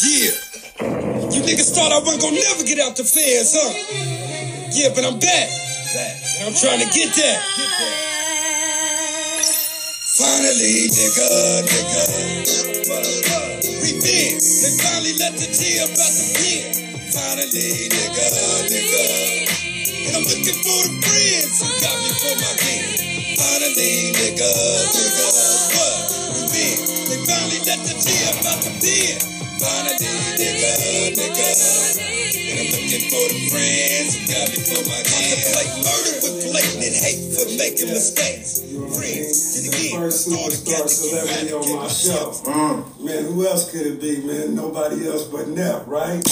Yeah. You niggas thought I wasn't gonna never get out the feds, huh? Yeah, but I'm back. And I'm trying to get that. Finally, nigga, nigga. We did. They finally let the G up out the pen. Finally, nigga, nigga. And I'm looking for the friends who got me for my pen. Finally, nigga, nigga. What? We did. They finally let the G up out the pen. Finally, nigga, nigga. And I'm looking for the friends who got me for my pen. Contemplate murder with blatant hate for making mistakes. Friends, and again, all together, celebrity on my show. Mm. Man, who else could it be, man? Nobody else but Neff, right?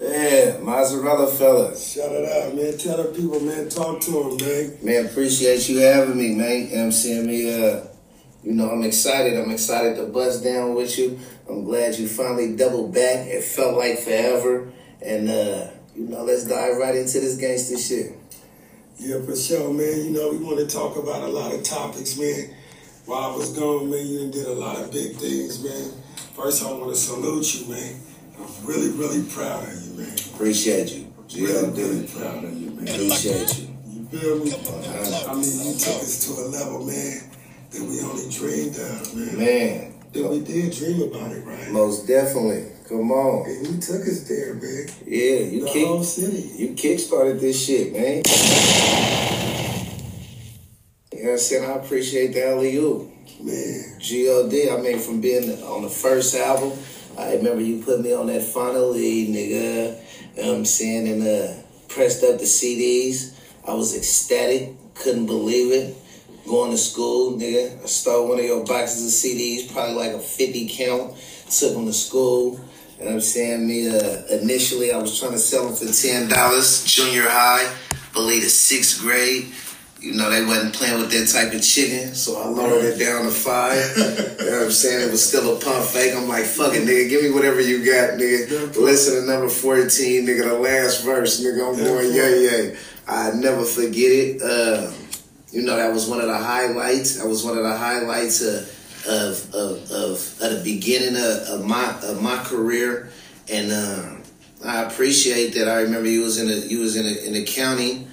Yeah, mozzarella fellas. Shout it out, man. Tell the people, man. Talk to them, man. Man, appreciate you having me, man. You know I'm saying? Me, uh, you know, I'm excited. I'm excited to bust down with you. I'm glad you finally doubled back. It felt like forever. And, uh, you know, let's dive right into this gangster shit. Yeah, for sure, man. You know, we want to talk about a lot of topics, man. While I was gone, man, you did a lot of big things, man. First, I want to salute you, man. I'm really, really proud of you, man. Appreciate you. Yeah, Really, GL, really proud of you, man. Appreciate you. You feel me? I mean, you took us to a level, man, that we only dreamed of, man. Man, That we did dream about it, right? most definitely. Come on. And you took us there, man. Yeah, you The kick, whole city. you kick started this shit, man. You know what I'm saying? I appreciate the alley. Man, G.O.D. I mean, from being on the first album, I remember you put me on that final finally, nigga. You know what I'm saying? And uh, pressed up the CDs. I was ecstatic, couldn't believe it. Going to school, nigga. I stole one of your boxes of CDs, probably like a 50 count. Took them to school. You know what I'm saying? Me, uh, initially, I was trying to sell them for $10, junior high, believe the sixth grade. You know, they wasn't playing with that type of chicken, so I lowered it down to five. you know what I'm saying? It was still a pump fake. I'm like, fuck it, nigga, give me whatever you got, nigga. Listen to number 14, nigga, the last verse, nigga. I'm going, yeah, yeah. I never forget it. Uh, you know, that was one of the highlights. That was one of the highlights of of of, of, of the beginning of, of my of my career, and um, I appreciate that. I remember you was in the you was in the, in the county,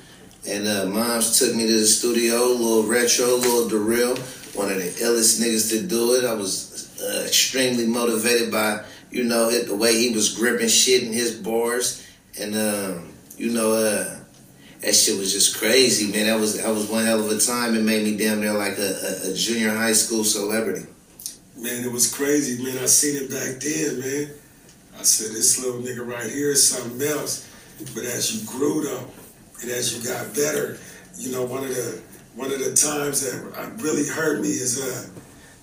and uh, moms took me to the studio, little retro, little Darrell, one of the illest niggas to do it. I was uh, extremely motivated by you know it, the way he was gripping shit in his bars, and um, you know. That shit was just crazy, man. That was that was one hell of a time. It made me damn near like a, a, a junior high school celebrity. man, it was crazy, man. I seen it back then, man. I said, this little nigga right here is something else. But as you grew though, and as you got better, you know, one of the one of the times that really hurt me is uh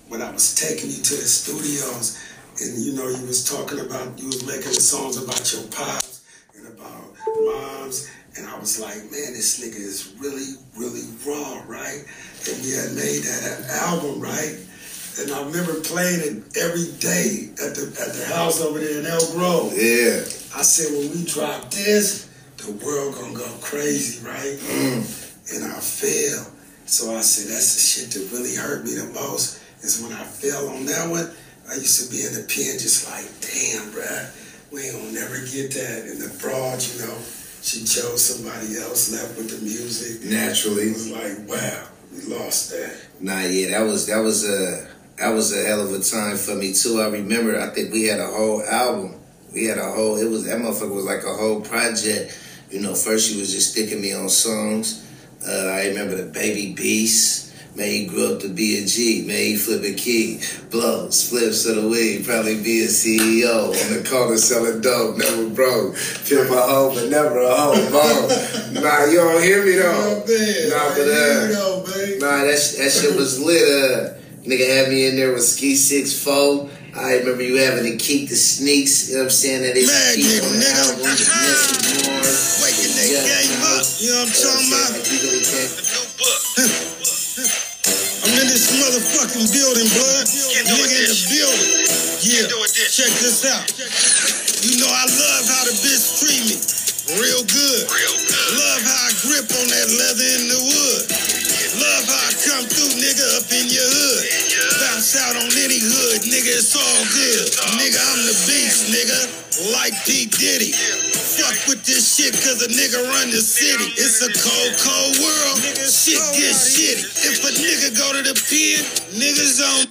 when I was taking you to the studios and you know you was talking about you was making the songs about your pops and about moms and I was like, man, this nigga is really, really raw, right? And we had made that album, right? And I remember playing it every day at the at the house over there in Elk Grove. Yeah. I said, when we drop this, the world gonna go crazy, right? Mm. And I fell. So I said, that's the shit that really hurt me the most. Is when I fell on that one. I used to be in the pen just like, damn, bruh, we ain't gonna never get that. And the broad, you know, she chose somebody else, left with the music. Naturally. It was like, wow, we lost that. Nah, yeah, that was that was a that was a hell of a time for me too. I remember. I think we had a whole album. We had a whole. It was that motherfucker was like a whole project. You know, first she was just sticking me on songs. Uh, I remember the Baby Beast. Man, he grew up to be a G. Man, he flip a key, blows, flips of the weed. Probably be a CEO on the corner selling dope. Never broke. Pimp a hoe, but never a hoe. Bone. nah, you don't hear me though. Nah, but uh, know. Nah, that, sh- that shit was lit. Uh, nigga had me in there with Ski 6 4. I remember you having to keep the sneaks, you know what I'm saying? That they Man, keep on the album. Missing more. Waking that Yeah, game up. You know what I'm talking about? Motherfucking building, blood. Can't do it, Nigga in the building. Yeah, do it, check this out. You know I love how the bitch treat me. Real good. Real good. Love how I grip on that leather in the wood. Love how I come through, nigga, up in your hood. Bounce out on any hood, nigga. nigga, it's all good. Nigga, I'm the beast, nigga. Like P. Diddy. Fuck with this shit, cause a nigga run the city. It's a cold go to the pen, niggas on.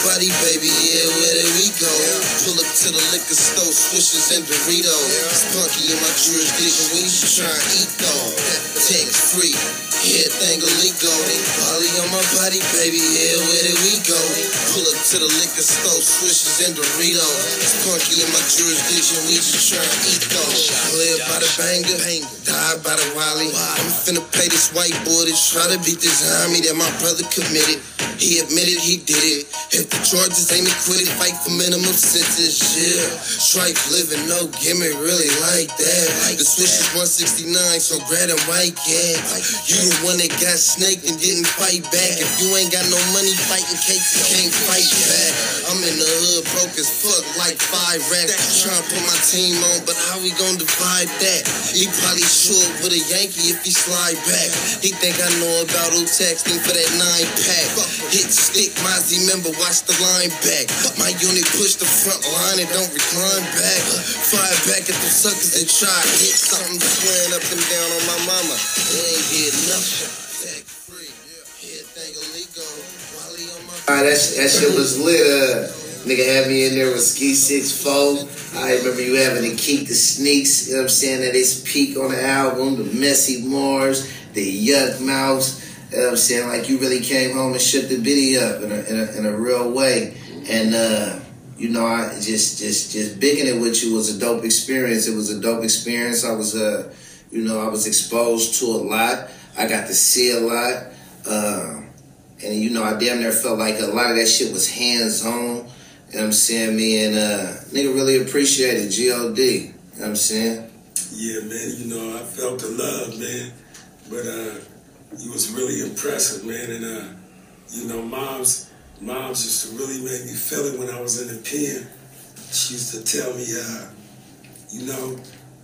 Body baby, yeah, where did we go? Pull up to the liquor store, swishes and Doritos. Spunky in my jurisdiction, we to try and eat though. Tax free, head thing illegal. Molly on my body, baby, yeah, where did we go? Pull up to the liquor store, swishes and Doritos. Spunky in my jurisdiction, we to try and eat though. Live by the banger, by the Wally. I'm finna pay this white boy to try to beat this homie that my brother committed. He admitted he did it. If the charges ain't acquitted, fight for minimum sentence. Yeah, strife living, no gimme really like that. The switch is 169, so grab them white cat. You the one that got snaked and didn't fight back. If you ain't got no money fighting cases, can't fight back. I'm in the hood, broke as fuck, like five racks. Trying to put my team on, but how we gonna divide that? He probably should with a Yankee if he slide back. He think I know about who texting for that nine pack. Hit stick, Mozzy member, watch the line back. My unit push the front line and don't recline back. Fire back at the suckers that try to hit something swearing up and down on my mama. They ain't hit nothing. Ah, that, sh- that shit was lit. Uh, nigga had me in there with Ski 6 4. I remember you having to keep the sneaks, you know what I'm saying, at its peak on the album, the Messy Marv, the Yukmouth. You know what I'm saying? Like you really came home and shook the biddy up in a, in a, in a real way. And, uh, you know, I just, just, just bigging it with you was a dope experience. It was a dope experience. I was, uh, you know, I was exposed to a lot. I got to see a lot. Uh, and you know, I damn near felt like a lot of that shit was hands on. You know what I'm saying? Me and uh nigga really appreciated G.O.D. You know what I'm saying? Yeah, man, you know, I felt the love, man. But uh you was really impressive, man. And uh, you know, moms moms used to really make me feel it when I was in the pen. She used to tell me, uh, you know,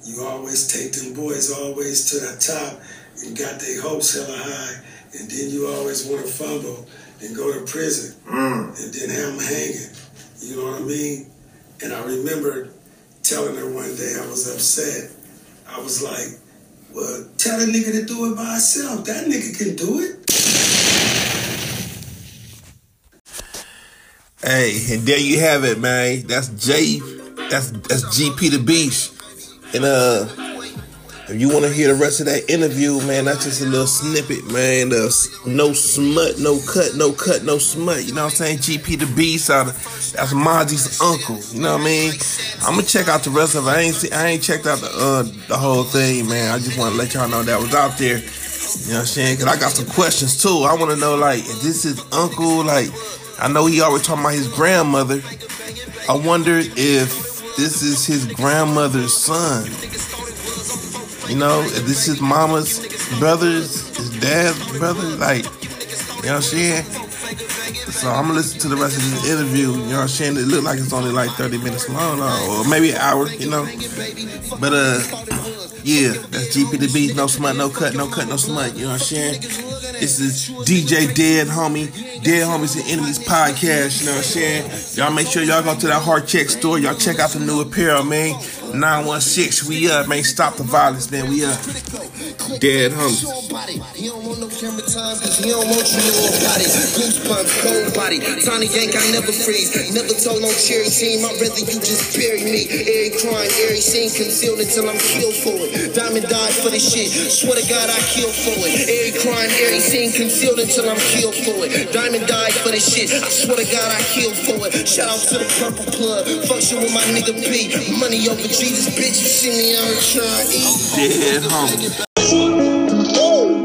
you always take them boys always to the top and got their hopes hella high, and then you always want to fumble and go to prison Mm. and then have them hanging. You know what I mean? And I remember telling her one day I was upset. I was like, well, tell a nigga to do it by himself. That nigga can do it. Hey, and there you have it, man. That's J. That's that's GP the Beast. And uh, if you want to hear the rest of that interview, man, that's just a little snippet, man. Uh, no smut, no cut, no cut, no smut. You know what I'm saying? GP the Beast. Uh, that's Mozzy's uncle. You know what I mean? I'm gonna check out the rest of it. I ain't see, I ain't checked out the uh the whole thing, man. I just want to let y'all know that was out there. You know what I'm saying? Cause I got some questions too. I want to know like, is this is uncle? Like, I know he always talking about his grandmother. I wonder if this is his grandmother's son. You know, this is mama's brothers, his dad's brother, like, you know what I'm saying? So I'm gonna listen to the rest of this interview. You know what I'm saying? It look like it's only like 30 minutes long, or maybe an hour. You know, but uh, yeah, that's GP the beat. No smut, no cut, no cut, no smut. You know what I'm saying? This is DJ Dead Homie, Dead Homies and Enemies podcast. You know what I'm saying? Y'all make sure y'all go to that hard check store. Y'all check out the new apparel, man. 916, we uh, up, man. Stop the violence, man. We up. Dead know about it. Goosebumps, cold body. Yank, I never freeze. Never told no cherry team, I'd rather you just bury me. Every crime, every concealed until I'm killed for it. Diamond died for this shit. Swear to God, I killed for it. Every crime, every concealed until I'm killed for it. Diamond died for this shit. I swear to God, I killed for it. Shout out to the purple plug. Function with my nigga P. Money over Jesus, bitch. You see me out here trying to eat. Dead Homies.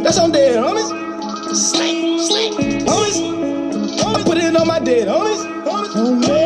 That's on dead homies. Slang, slang. Homies. I put it on my dead homies.